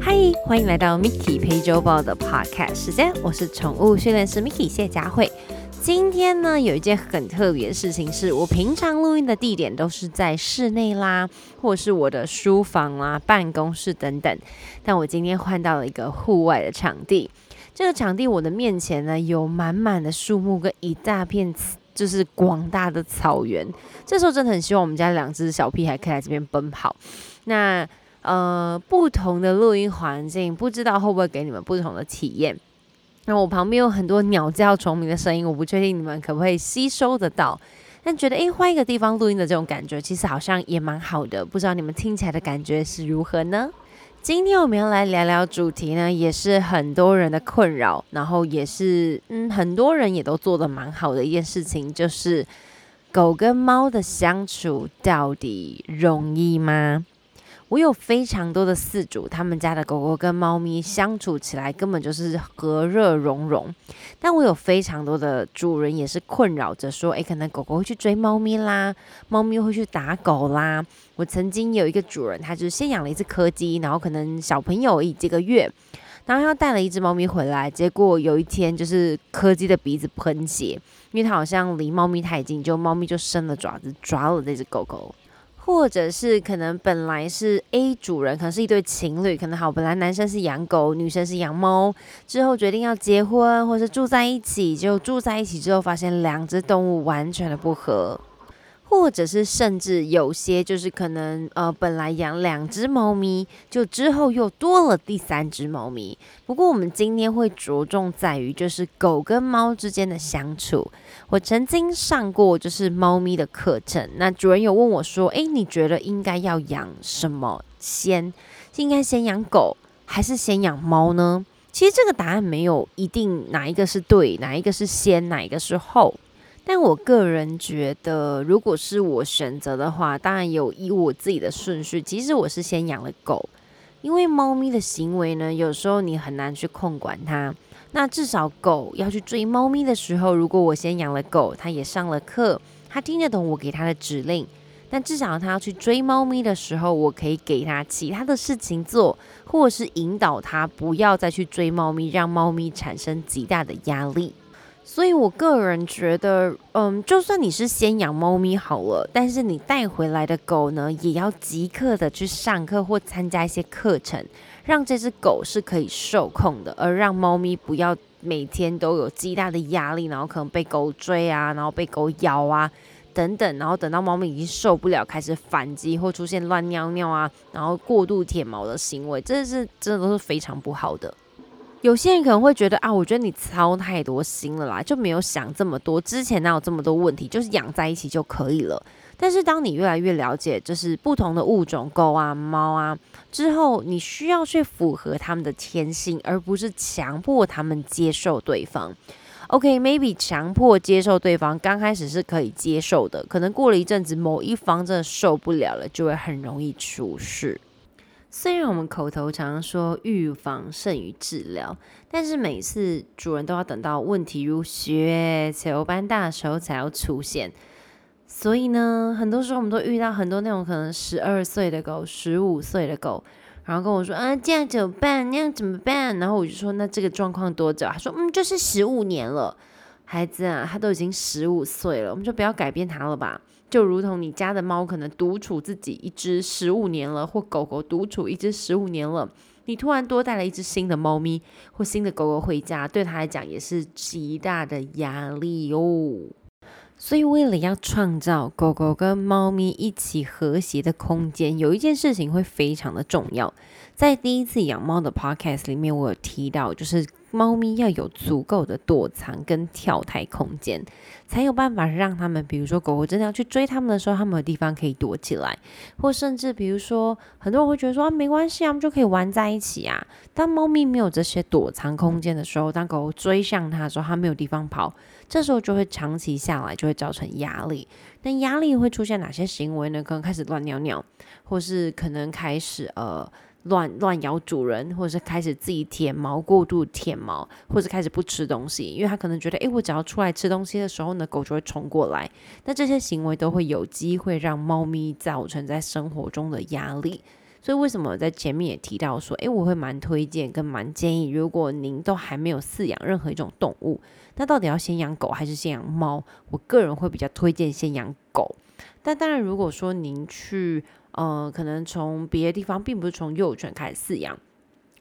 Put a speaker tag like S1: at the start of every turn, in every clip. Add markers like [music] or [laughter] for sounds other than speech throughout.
S1: 嗨，欢迎来到 Miki 陪周报的 Podcast 时间，我是宠物训练师 Miki 谢佳慧。今天呢，有一件很特别的事情，是我平常录音的地点都是在室内啦，或是我的书房啦、办公室等等，但我今天换到了一个户外的场地。这个场地我的面前呢，有满满的树木跟一大片就是广大的草原。这时候真的很希望我们家两只小屁孩可以来这边奔跑。那呃，不同的录音环境，不知道会不会给你们不同的体验。那我旁边有很多鸟叫虫鸣的声音，我不确定你们可不可以吸收得到。但觉得诶，换一个地方录音的这种感觉，其实好像也蛮好的。不知道你们听起来的感觉是如何呢？今天我们要来聊聊主题呢，也是很多人的困扰，然后也是嗯，很多人也都做的蛮好的一件事情，就是狗跟猫的相处到底容易吗？我有非常多的饲主，他们家的狗狗跟猫咪相处起来根本就是和乐融融。但我有非常多的主人也是困扰着说，诶，可能狗狗会去追猫咪啦，猫咪会去打狗啦。我曾经有一个主人，他就是先养了一只柯基，然后可能小朋友一几个月，然后他带了一只猫咪回来，结果有一天就是柯基的鼻子喷血，因为它好像离猫咪太近，就猫咪就伸了爪子抓了这只狗狗。或者是可能本来是 A 主人，可能是一对情侣，可能好，本来男生是养狗，女生是养猫，之后决定要结婚，或是住在一起，就住在一起之后，发现两只动物完全的不合。或者是甚至有些就是可能呃本来养两只猫咪，就之后又多了第三只猫咪。不过我们今天会着重在于就是狗跟猫之间的相处。我曾经上过就是猫咪的课程，那主人有问我说：“诶，你觉得应该要养什么先？应该先养狗还是先养猫呢？”其实这个答案没有一定哪一个是对，哪一个是先，哪一个是后。但我个人觉得，如果是我选择的话，当然有以我自己的顺序。其实我是先养了狗，因为猫咪的行为呢，有时候你很难去控管它。那至少狗要去追猫咪的时候，如果我先养了狗，它也上了课，它听得懂我给它的指令。但至少它要去追猫咪的时候，我可以给它其他的事情做，或者是引导它不要再去追猫咪，让猫咪产生极大的压力。所以，我个人觉得，嗯，就算你是先养猫咪好了，但是你带回来的狗呢，也要即刻的去上课或参加一些课程，让这只狗是可以受控的，而让猫咪不要每天都有极大的压力，然后可能被狗追啊，然后被狗咬啊等等，然后等到猫咪已经受不了，开始反击或出现乱尿尿啊，然后过度舔毛的行为，这是真的都是非常不好的。有些人可能会觉得啊，我觉得你操太多心了啦，就没有想这么多。之前哪有这么多问题，就是养在一起就可以了。但是当你越来越了解，就是不同的物种，狗啊、猫啊之后，你需要去符合他们的天性，而不是强迫他们接受对方。OK，maybe 强迫接受对方，刚开始是可以接受的，可能过了一阵子，某一方真的受不了了，就会很容易出事。虽然我们口头常说预防胜于治疗，但是每次主人都要等到问题如雪球般大的时候才要出现。所以呢，很多时候我们都遇到很多那种可能十二岁的狗、十五岁的狗，然后跟我说啊，这样怎么办？那样怎么办？然后我就说，那这个状况多久？他说，嗯，就是十五年了。孩子啊，他都已经十五岁了，我们就不要改变他了吧。就如同你家的猫可能独处自己一只十五年了，或狗狗独处一只十五年了，你突然多带了一只新的猫咪或新的狗狗回家，对它来讲也是极大的压力哟。所以为了要创造狗狗跟猫咪一起和谐的空间，有一件事情会非常的重要。在第一次养猫的 podcast 里面，我有提到，就是。猫咪要有足够的躲藏跟跳台空间，才有办法让他们，比如说狗狗真的要去追他们的时候，他们有地方可以躲起来，或甚至比如说，很多人会觉得说啊没关系啊，我们就可以玩在一起啊。当猫咪没有这些躲藏空间的时候，当狗狗追向它的时候，它没有地方跑，这时候就会长期下来就会造成压力。那压力会出现哪些行为呢？可能开始乱尿尿，或是可能开始呃。乱乱咬主人，或者是开始自己舔毛，过度舔毛，或者开始不吃东西，因为他可能觉得，诶，我只要出来吃东西的时候呢，狗就会冲过来。那这些行为都会有机会让猫咪造成在生活中的压力。所以为什么我在前面也提到说，诶，我会蛮推荐跟蛮建议，如果您都还没有饲养任何一种动物，那到底要先养狗还是先养猫？我个人会比较推荐先养狗。但当然，如果说您去呃，可能从别的地方，并不是从幼犬开始饲养。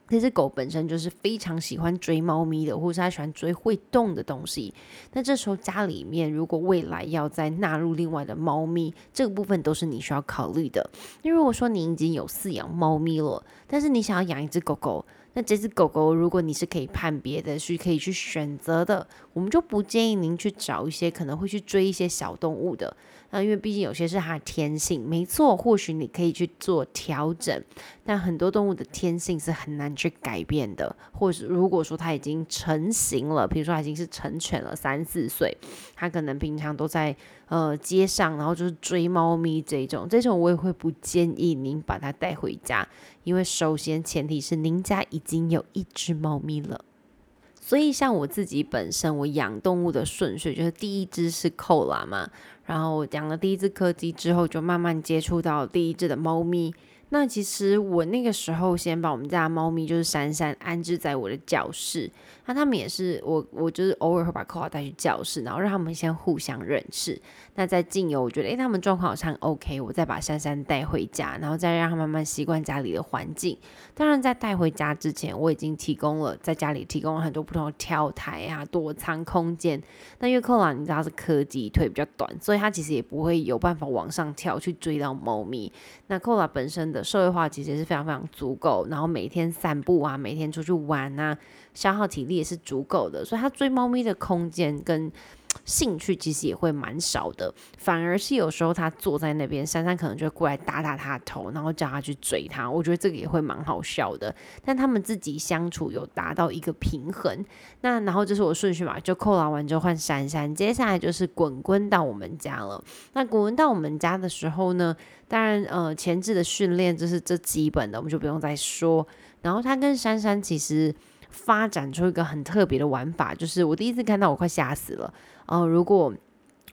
S1: 这只狗本身就是非常喜欢追猫咪的，或者是它喜欢追会动的东西。那这时候家里面如果未来要再纳入另外的猫咪，这个部分都是你需要考虑的。那如果说你已经有饲养猫咪了，但是你想要养一只狗狗，那这只狗狗如果你是可以判别的，是可以去选择的，我们就不建议您去找一些可能会去追一些小动物的。那因为毕竟有些是它的天性，没错，或许你可以去做调整，但很多动物的天性是很难去改变的。或是如果说它已经成型了，比如说它已经是成犬了三四岁，它可能平常都在呃街上，然后就是追猫咪这种，这种我也会不建议您把它带回家，因为首先前提是您家已经有一只猫咪了。所以像我自己本身，我养动物的顺序就是第一只是扣拉嘛。然后养了第一只柯基之后，就慢慢接触到第一只的猫咪。那其实我那个时候先把我们家的猫咪就是珊珊安置在我的教室。那他们也是我，我就是偶尔会把扣拉带去教室，然后让他们先互相认识。那在进游，我觉得诶，他们状况好像 OK，我再把珊珊带回家，然后再让他慢慢习惯家里的环境。当然，在带回家之前，我已经提供了在家里提供了很多不同的跳台啊、躲藏空间。那因为扣拉你知道是柯基，腿比较短，所以它其实也不会有办法往上跳去追到猫咪。那扣拉本身的社会化其实是非常非常足够，然后每天散步啊，每天出去玩啊。消耗体力也是足够的，所以它追猫咪的空间跟兴趣其实也会蛮少的。反而是有时候他坐在那边，珊珊可能就会过来打打他的头，然后叫他去追他。我觉得这个也会蛮好笑的。但他们自己相处有达到一个平衡。那然后就是我顺序嘛，就扣完完之后换珊珊，接下来就是滚滚到我们家了。那滚滚到我们家的时候呢，当然呃前置的训练就是这基本的，我们就不用再说。然后他跟珊珊其实。发展出一个很特别的玩法，就是我第一次看到，我快吓死了。嗯，如果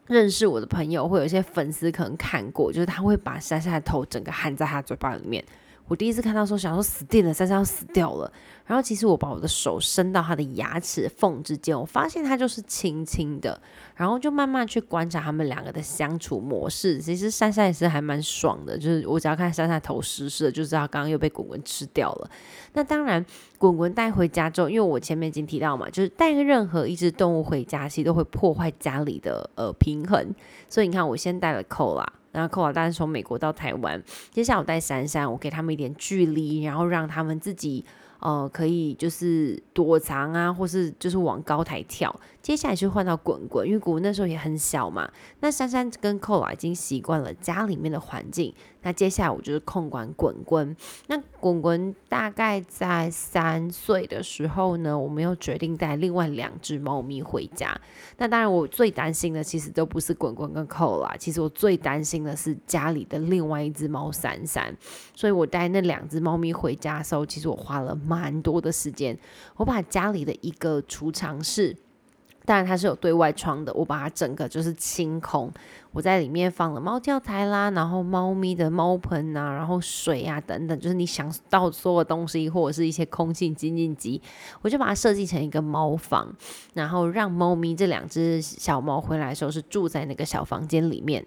S1: 认识我的朋友，或有一些粉丝可能看过，就是他会把山下的头整个含在他嘴巴里面。我第一次看到时候，想说死定了，珊珊要死掉了。然后其实我把我的手伸到他的牙齿缝之间，我发现他就是轻轻的，然后就慢慢去观察他们两个的相处模式。其实珊珊也是还蛮爽的，就是我只要看珊珊头湿湿的，就知道刚刚又被滚滚吃掉了。那当然，滚滚带回家之后，因为我前面已经提到嘛，就是带任何一只动物回家，其实都会破坏家里的呃平衡。所以你看，我先带了扣啦。然后扣娃当时从美国到台湾，接下来我带珊珊，我给他们一点距离，然后让他们自己。呃，可以就是躲藏啊，或是就是往高台跳。接下来就换到滚滚，因为滚滚那时候也很小嘛。那珊珊跟寇娃已经习惯了家里面的环境。那接下来我就是控管滚滚。那滚滚大概在三岁的时候呢，我们又决定带另外两只猫咪回家。那当然，我最担心的其实都不是滚滚跟寇啦，其实我最担心的是家里的另外一只猫闪闪。所以我带那两只猫咪回家的时候，其实我花了。蛮多的时间，我把家里的一个储藏室，当然它是有对外窗的，我把它整个就是清空。我在里面放了猫跳台啦，然后猫咪的猫盆啊，然后水啊等等，就是你想到所有东西或者是一些空气清净机，我就把它设计成一个猫房，然后让猫咪这两只小猫回来的时候是住在那个小房间里面。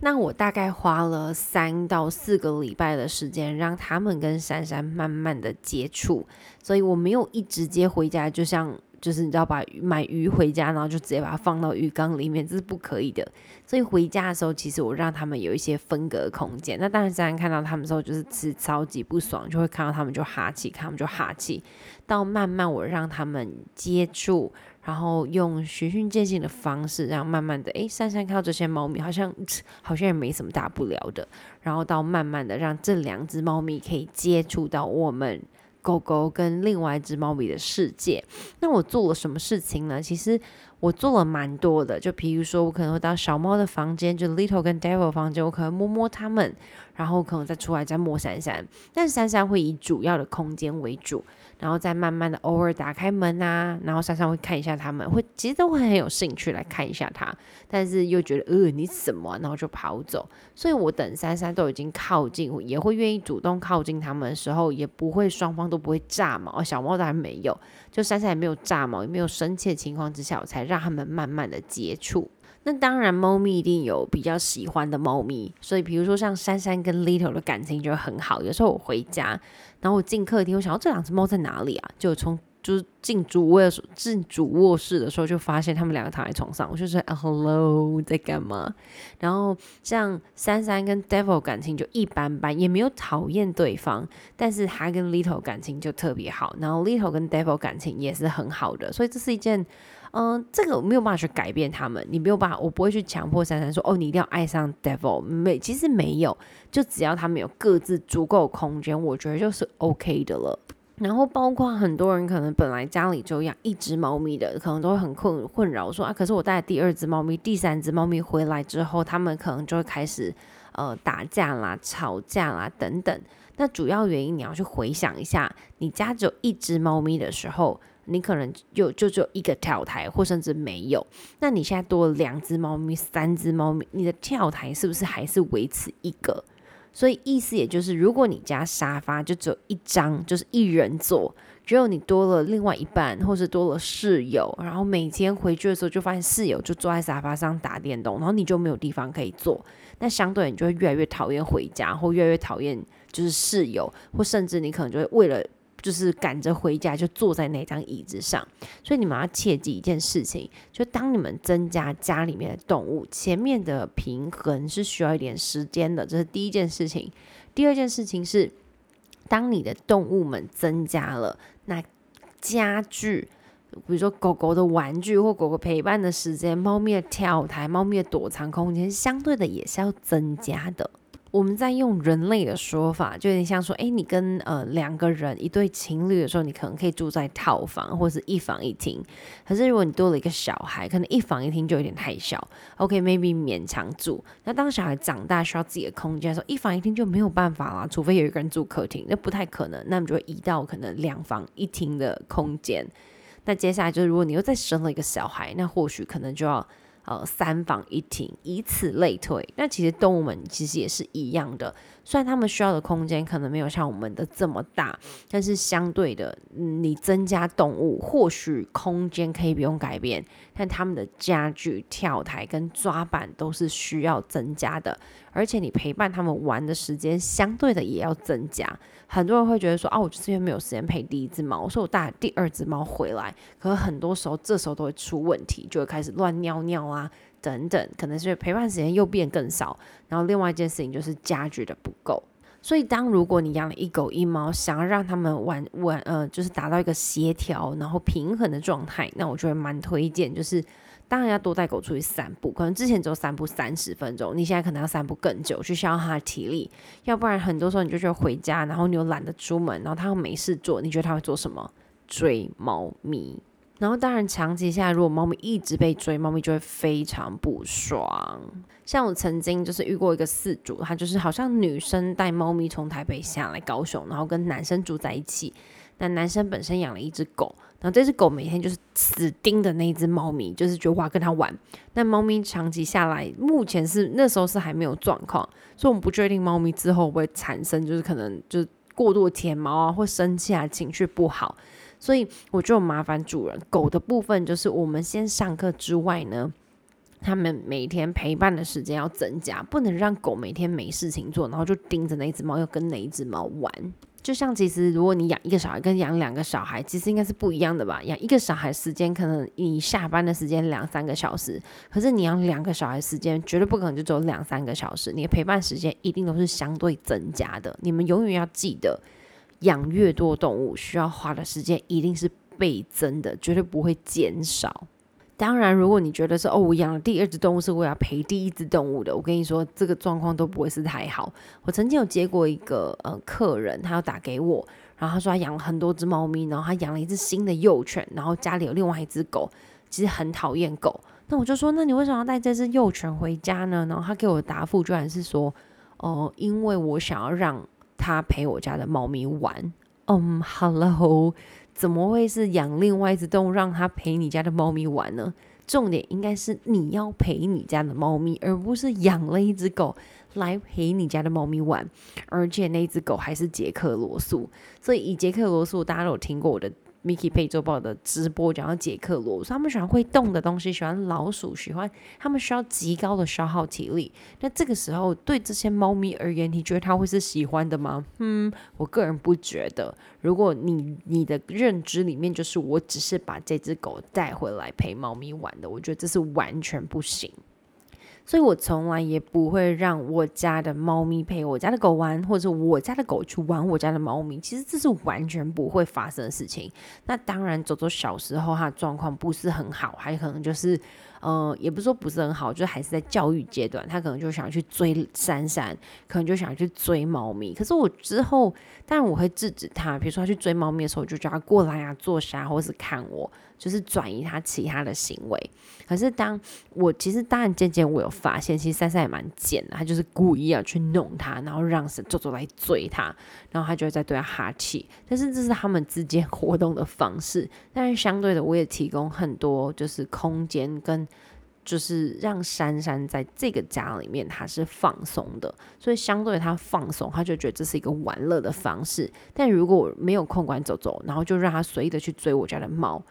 S1: 那我大概花了三到四个礼拜的时间，让他们跟珊珊慢慢的接触，所以我没有一直接回家，就像就是你知道，把买鱼回家，然后就直接把它放到鱼缸里面，这是不可以的。所以回家的时候，其实我让他们有一些分隔空间。那当然，珊珊看到他们的时候，就是吃超级不爽，就会看到他们就哈气，看他们就哈气。到慢慢我让他们接触。然后用循序渐进的方式，然后慢慢的，哎，珊珊看到这些猫咪，好像 [tsk] 好像也没什么大不了的。然后到慢慢的让这两只猫咪可以接触到我们狗狗跟另外一只猫咪的世界。那我做了什么事情呢？其实。我做了蛮多的，就比如说我可能会到小猫的房间，就 Little 跟 Devil 房间，我可能摸摸它们，然后可能再出来再摸珊珊，但是珊珊会以主要的空间为主。然后再慢慢的偶尔打开门啊，然后珊珊会看一下他们，会其实都会很有兴趣来看一下他，但是又觉得呃你什么，然后就跑走。所以我等珊珊都已经靠近，也会愿意主动靠近他们的时候，也不会双方都不会炸毛。小猫当然没有，就珊珊也没有炸毛，也没有生气的情况之下，我才让让他们慢慢的接触。那当然，猫咪一定有比较喜欢的猫咪，所以比如说像珊珊跟 Little 的感情就很好。有时候我回家，然后我进客厅，我想到这两只猫在哪里啊？就从就是进主卧的时候进主卧室的时候，就发现他们两个躺在床上。我就说 Hello，在干嘛？然后像珊珊跟 Devil 感情就一般般，也没有讨厌对方，但是他跟 Little 感情就特别好，然后 Little 跟 Devil 感情也是很好的，所以这是一件。嗯，这个我没有办法去改变他们，你没有办法，我不会去强迫珊珊说，哦，你一定要爱上 Devil，没，其实没有，就只要他们有各自足够空间，我觉得就是 OK 的了。然后包括很多人可能本来家里就养一只猫咪的，可能都会很困困扰，说啊，可是我带第二只猫咪、第三只猫咪回来之后，他们可能就会开始呃打架啦、吵架啦等等。那主要原因你要去回想一下，你家只有一只猫咪的时候。你可能就就只有一个跳台，或甚至没有。那你现在多了两只猫咪、三只猫咪，你的跳台是不是还是维持一个？所以意思也就是，如果你家沙发就只有一张，就是一人坐，只有你多了另外一半，或是多了室友，然后每天回去的时候就发现室友就坐在沙发上打电动，然后你就没有地方可以坐，那相对你就会越来越讨厌回家，或越来越讨厌就是室友，或甚至你可能就会为了。就是赶着回家，就坐在那张椅子上。所以你们要切记一件事情：，就当你们增加家里面的动物，前面的平衡是需要一点时间的。这是第一件事情。第二件事情是，当你的动物们增加了，那家具，比如说狗狗的玩具或狗狗陪伴的时间，猫咪的跳台、猫咪的躲藏空间，相对的也是要增加的。我们在用人类的说法，就有点像说，哎，你跟呃两个人一对情侣的时候，你可能可以住在套房或者是一房一厅。可是如果你多了一个小孩，可能一房一厅就有点太小。OK，maybe 勉强住。那当小孩长大需要自己的空间的时候，一房一厅就没有办法啦，除非有一个人住客厅，那不太可能。那你就会移到可能两房一厅的空间。那接下来就是，如果你又再生了一个小孩，那或许可能就要。呃，三房一厅，以此类推。那其实动物们其实也是一样的，虽然它们需要的空间可能没有像我们的这么大，但是相对的，你增加动物，或许空间可以不用改变，但他们的家具、跳台跟抓板都是需要增加的。而且你陪伴他们玩的时间相对的也要增加。很多人会觉得说啊，我就是因为没有时间陪第一只猫，所以我带第二只猫回来。可是很多时候这时候都会出问题，就会开始乱尿尿啊等等，可能是陪伴时间又变更少。然后另外一件事情就是家具的不够。所以当如果你养了一狗一猫，想要让他们玩玩呃，就是达到一个协调然后平衡的状态，那我觉得蛮推荐就是。当然要多带狗出去散步，可能之前只有散步三十分钟，你现在可能要散步更久，去消耗它的体力。要不然很多时候你就觉得回家，然后你又懒得出门，然后它又没事做，你觉得它会做什么？追猫咪。然后当然长期下来，如果猫咪一直被追，猫咪就会非常不爽。像我曾经就是遇过一个饲主，他就是好像女生带猫咪从台北下来高雄，然后跟男生住在一起。那男生本身养了一只狗，然后这只狗每天就是死盯着那一只猫咪，就是觉得哇跟它玩。那猫咪长期下来，目前是那时候是还没有状况，所以我们不确定猫咪之后会产生就是可能就是过度舔毛啊，或生气啊，情绪不好。所以我就麻烦主人，狗的部分就是我们先上课之外呢，他们每天陪伴的时间要增加，不能让狗每天没事情做，然后就盯着那只猫，要跟哪一只猫玩。就像其实，如果你养一个小孩跟养两个小孩，其实应该是不一样的吧？养一个小孩时间可能你下班的时间两三个小时，可是你养两个小孩时间绝对不可能就只有两三个小时，你的陪伴时间一定都是相对增加的。你们永远要记得，养越多动物需要花的时间一定是倍增的，绝对不会减少。当然，如果你觉得是哦，我养了第二只动物是我要陪第一只动物的，我跟你说，这个状况都不会是太好。我曾经有接过一个呃客人，他要打给我，然后他说他养了很多只猫咪，然后他养了一只新的幼犬，然后家里有另外一只狗。其实很讨厌狗。那我就说，那你为什么要带这只幼犬回家呢？然后他给我的答复居然是说，哦，因为我想要让它陪我家的猫咪玩。嗯，Hello，[laughs] 怎么会是养另外一只动物让它陪你家的猫咪玩呢？重点应该是你要陪你家的猫咪，而不是养了一只狗来陪你家的猫咪玩。而且那只狗还是杰克罗素，所以以杰克罗素，大家都有听过我的。Mickey 配周报的直播讲到杰克罗，他们喜欢会动的东西，喜欢老鼠，喜欢他们需要极高的消耗体力。那这个时候对这些猫咪而言，你觉得它会是喜欢的吗？嗯，我个人不觉得。如果你你的认知里面就是我只是把这只狗带回来陪猫咪玩的，我觉得这是完全不行。所以我从来也不会让我家的猫咪陪我家的狗玩，或者我家的狗去玩我家的猫咪。其实这是完全不会发生的事情。那当然，走走小时候他状况不是很好，还可能就是。呃，也不是说不是很好，就还是在教育阶段，他可能就想去追珊珊，可能就想去追猫咪。可是我之后，当然我会制止他，比如说他去追猫咪的时候，我就叫他过来啊，坐下，或是看我，就是转移他其他的行为。可是当我其实当然渐渐我有发现，其实珊珊也蛮贱的，他就是故意要去弄他，然后让走走来追他，然后他就会在对他哈气。但是这是他们之间 [laughs] 活动的方式，但是相对的，我也提供很多就是空间跟。就是让珊珊在这个家里面，她是放松的，所以相对她放松，她就觉得这是一个玩乐的方式。但如果没有空管走走，然后就让她随意的去追我家的猫，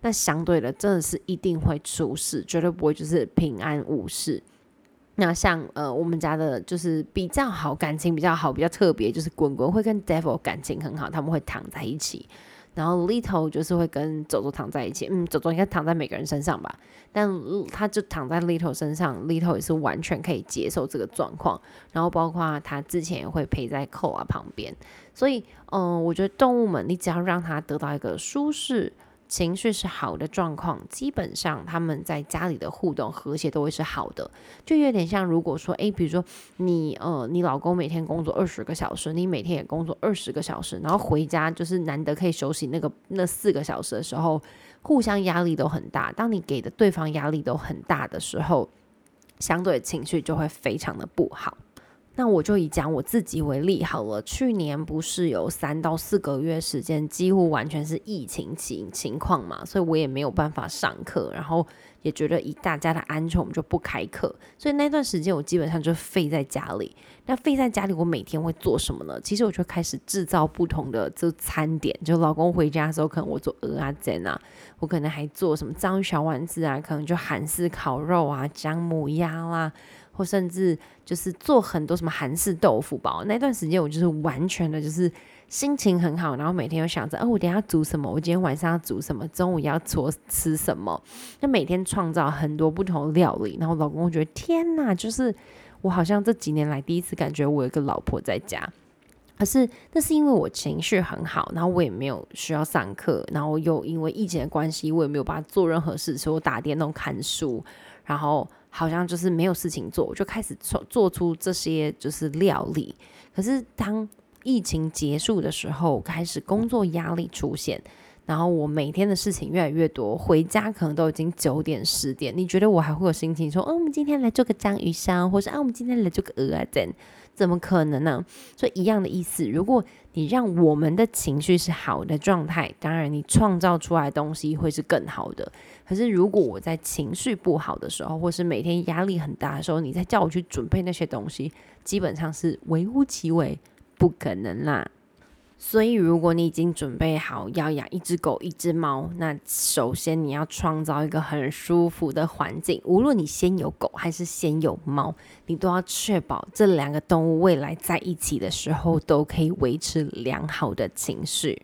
S1: 那相对的真的是一定会出事，绝对不会就是平安无事。那像呃我们家的就是比较好感情比较好比较特别，就是滚滚会跟 Devil 感情很好，他们会躺在一起。然后 Little 就是会跟走走躺在一起，嗯，走走应该躺在每个人身上吧，但他就躺在 Little 身上，Little 也是完全可以接受这个状况。然后包括他之前也会陪在 Co 啊旁边，所以嗯，我觉得动物们，你只要让它得到一个舒适。情绪是好的状况，基本上他们在家里的互动和谐都会是好的，就有点像如果说，诶，比如说你呃，你老公每天工作二十个小时，你每天也工作二十个小时，然后回家就是难得可以休息那个那四个小时的时候，互相压力都很大。当你给的对方压力都很大的时候，相对情绪就会非常的不好。那我就以讲我自己为例好了。去年不是有三到四个月时间，几乎完全是疫情情情况嘛，所以我也没有办法上课，然后也觉得以大家的安全，我们就不开课。所以那段时间我基本上就废在家里。那废在家里，我每天会做什么呢？其实我就开始制造不同的就餐点。就老公回家的时候，可能我做鹅啊、煎啊，我可能还做什么章鱼小丸子啊，可能就韩式烤肉啊、姜母鸭啦。或甚至就是做很多什么韩式豆腐包，那段时间我就是完全的就是心情很好，然后每天又想着，哦，我等下煮什么？我今天晚上要煮什么？中午要做吃什么？那每天创造很多不同的料理，然后老公觉得天哪，就是我好像这几年来第一次感觉我有个老婆在家。可是那是因为我情绪很好，然后我也没有需要上课，然后又因为疫情的关系，我也没有办法做任何事，所以我打电动、看书，然后。好像就是没有事情做，我就开始做做出这些就是料理。可是当疫情结束的时候，开始工作压力出现，然后我每天的事情越来越多，回家可能都已经九点十点。你觉得我还会有心情说，哦，我们今天来做个章鱼烧，或是啊，我们今天来做个鹅啊？怎怎么可能呢？所以一样的意思，如果你让我们的情绪是好的状态，当然你创造出来的东西会是更好的。可是如果我在情绪不好的时候，或是每天压力很大的时候，你再叫我去准备那些东西，基本上是微乎其微，不可能啦。所以，如果你已经准备好要养一只狗、一只猫，那首先你要创造一个很舒服的环境。无论你先有狗还是先有猫，你都要确保这两个动物未来在一起的时候都可以维持良好的情绪。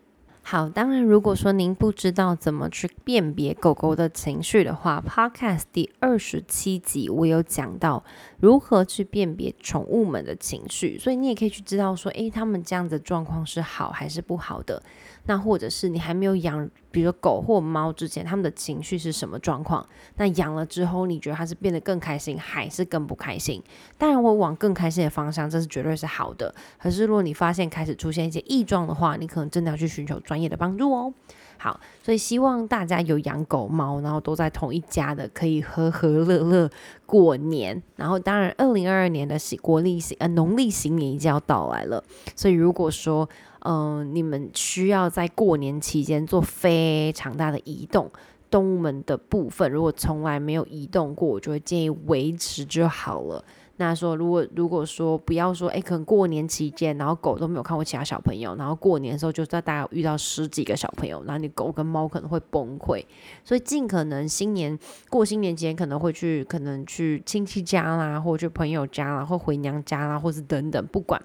S1: 好，当然，如果说您不知道怎么去辨别狗狗的情绪的话，Podcast 第二十七集我有讲到如何去辨别宠物们的情绪，所以你也可以去知道说，诶，他们这样的状况是好还是不好的。那或者是你还没有养，比如狗或猫之前，他们的情绪是什么状况？那养了之后，你觉得它是变得更开心，还是更不开心？当然，我往更开心的方向，这是绝对是好的。可是，如果你发现开始出现一些异状的话，你可能真的要去寻求专业的帮助哦。好，所以希望大家有养狗猫，然后都在同一家的，可以和和乐乐过年。然后，当然，二零二二年的喜国历呃农历新年已经要到来了，所以如果说嗯你们需要在过年期间做非常大的移动。动物们的部分，如果从来没有移动过，我就会建议维持就好了。那说如果如果说不要说，哎，可能过年期间，然后狗都没有看过其他小朋友，然后过年的时候就在大家遇到十几个小朋友，然后你狗跟猫可能会崩溃。所以尽可能新年过新年前可能会去，可能去亲戚家啦，或者去朋友家啦，或回娘家啦，或是等等，不管，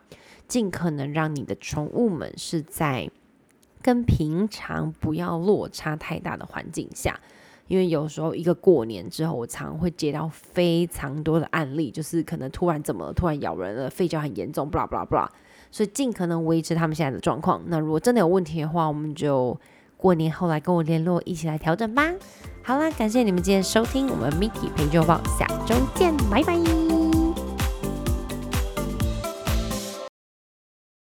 S1: 尽可能让你的宠物们是在。跟平常不要落差太大的环境下，因为有时候一个过年之后，我常会接到非常多的案例，就是可能突然怎么突然咬人了，吠叫很严重，blah blah blah，所以尽可能维持他们现在的状况。那如果真的有问题的话，我们就过年后来跟我联络，一起来调整吧。好啦，感谢你们今天收听我们 Miki 陪周报，下周见，拜拜。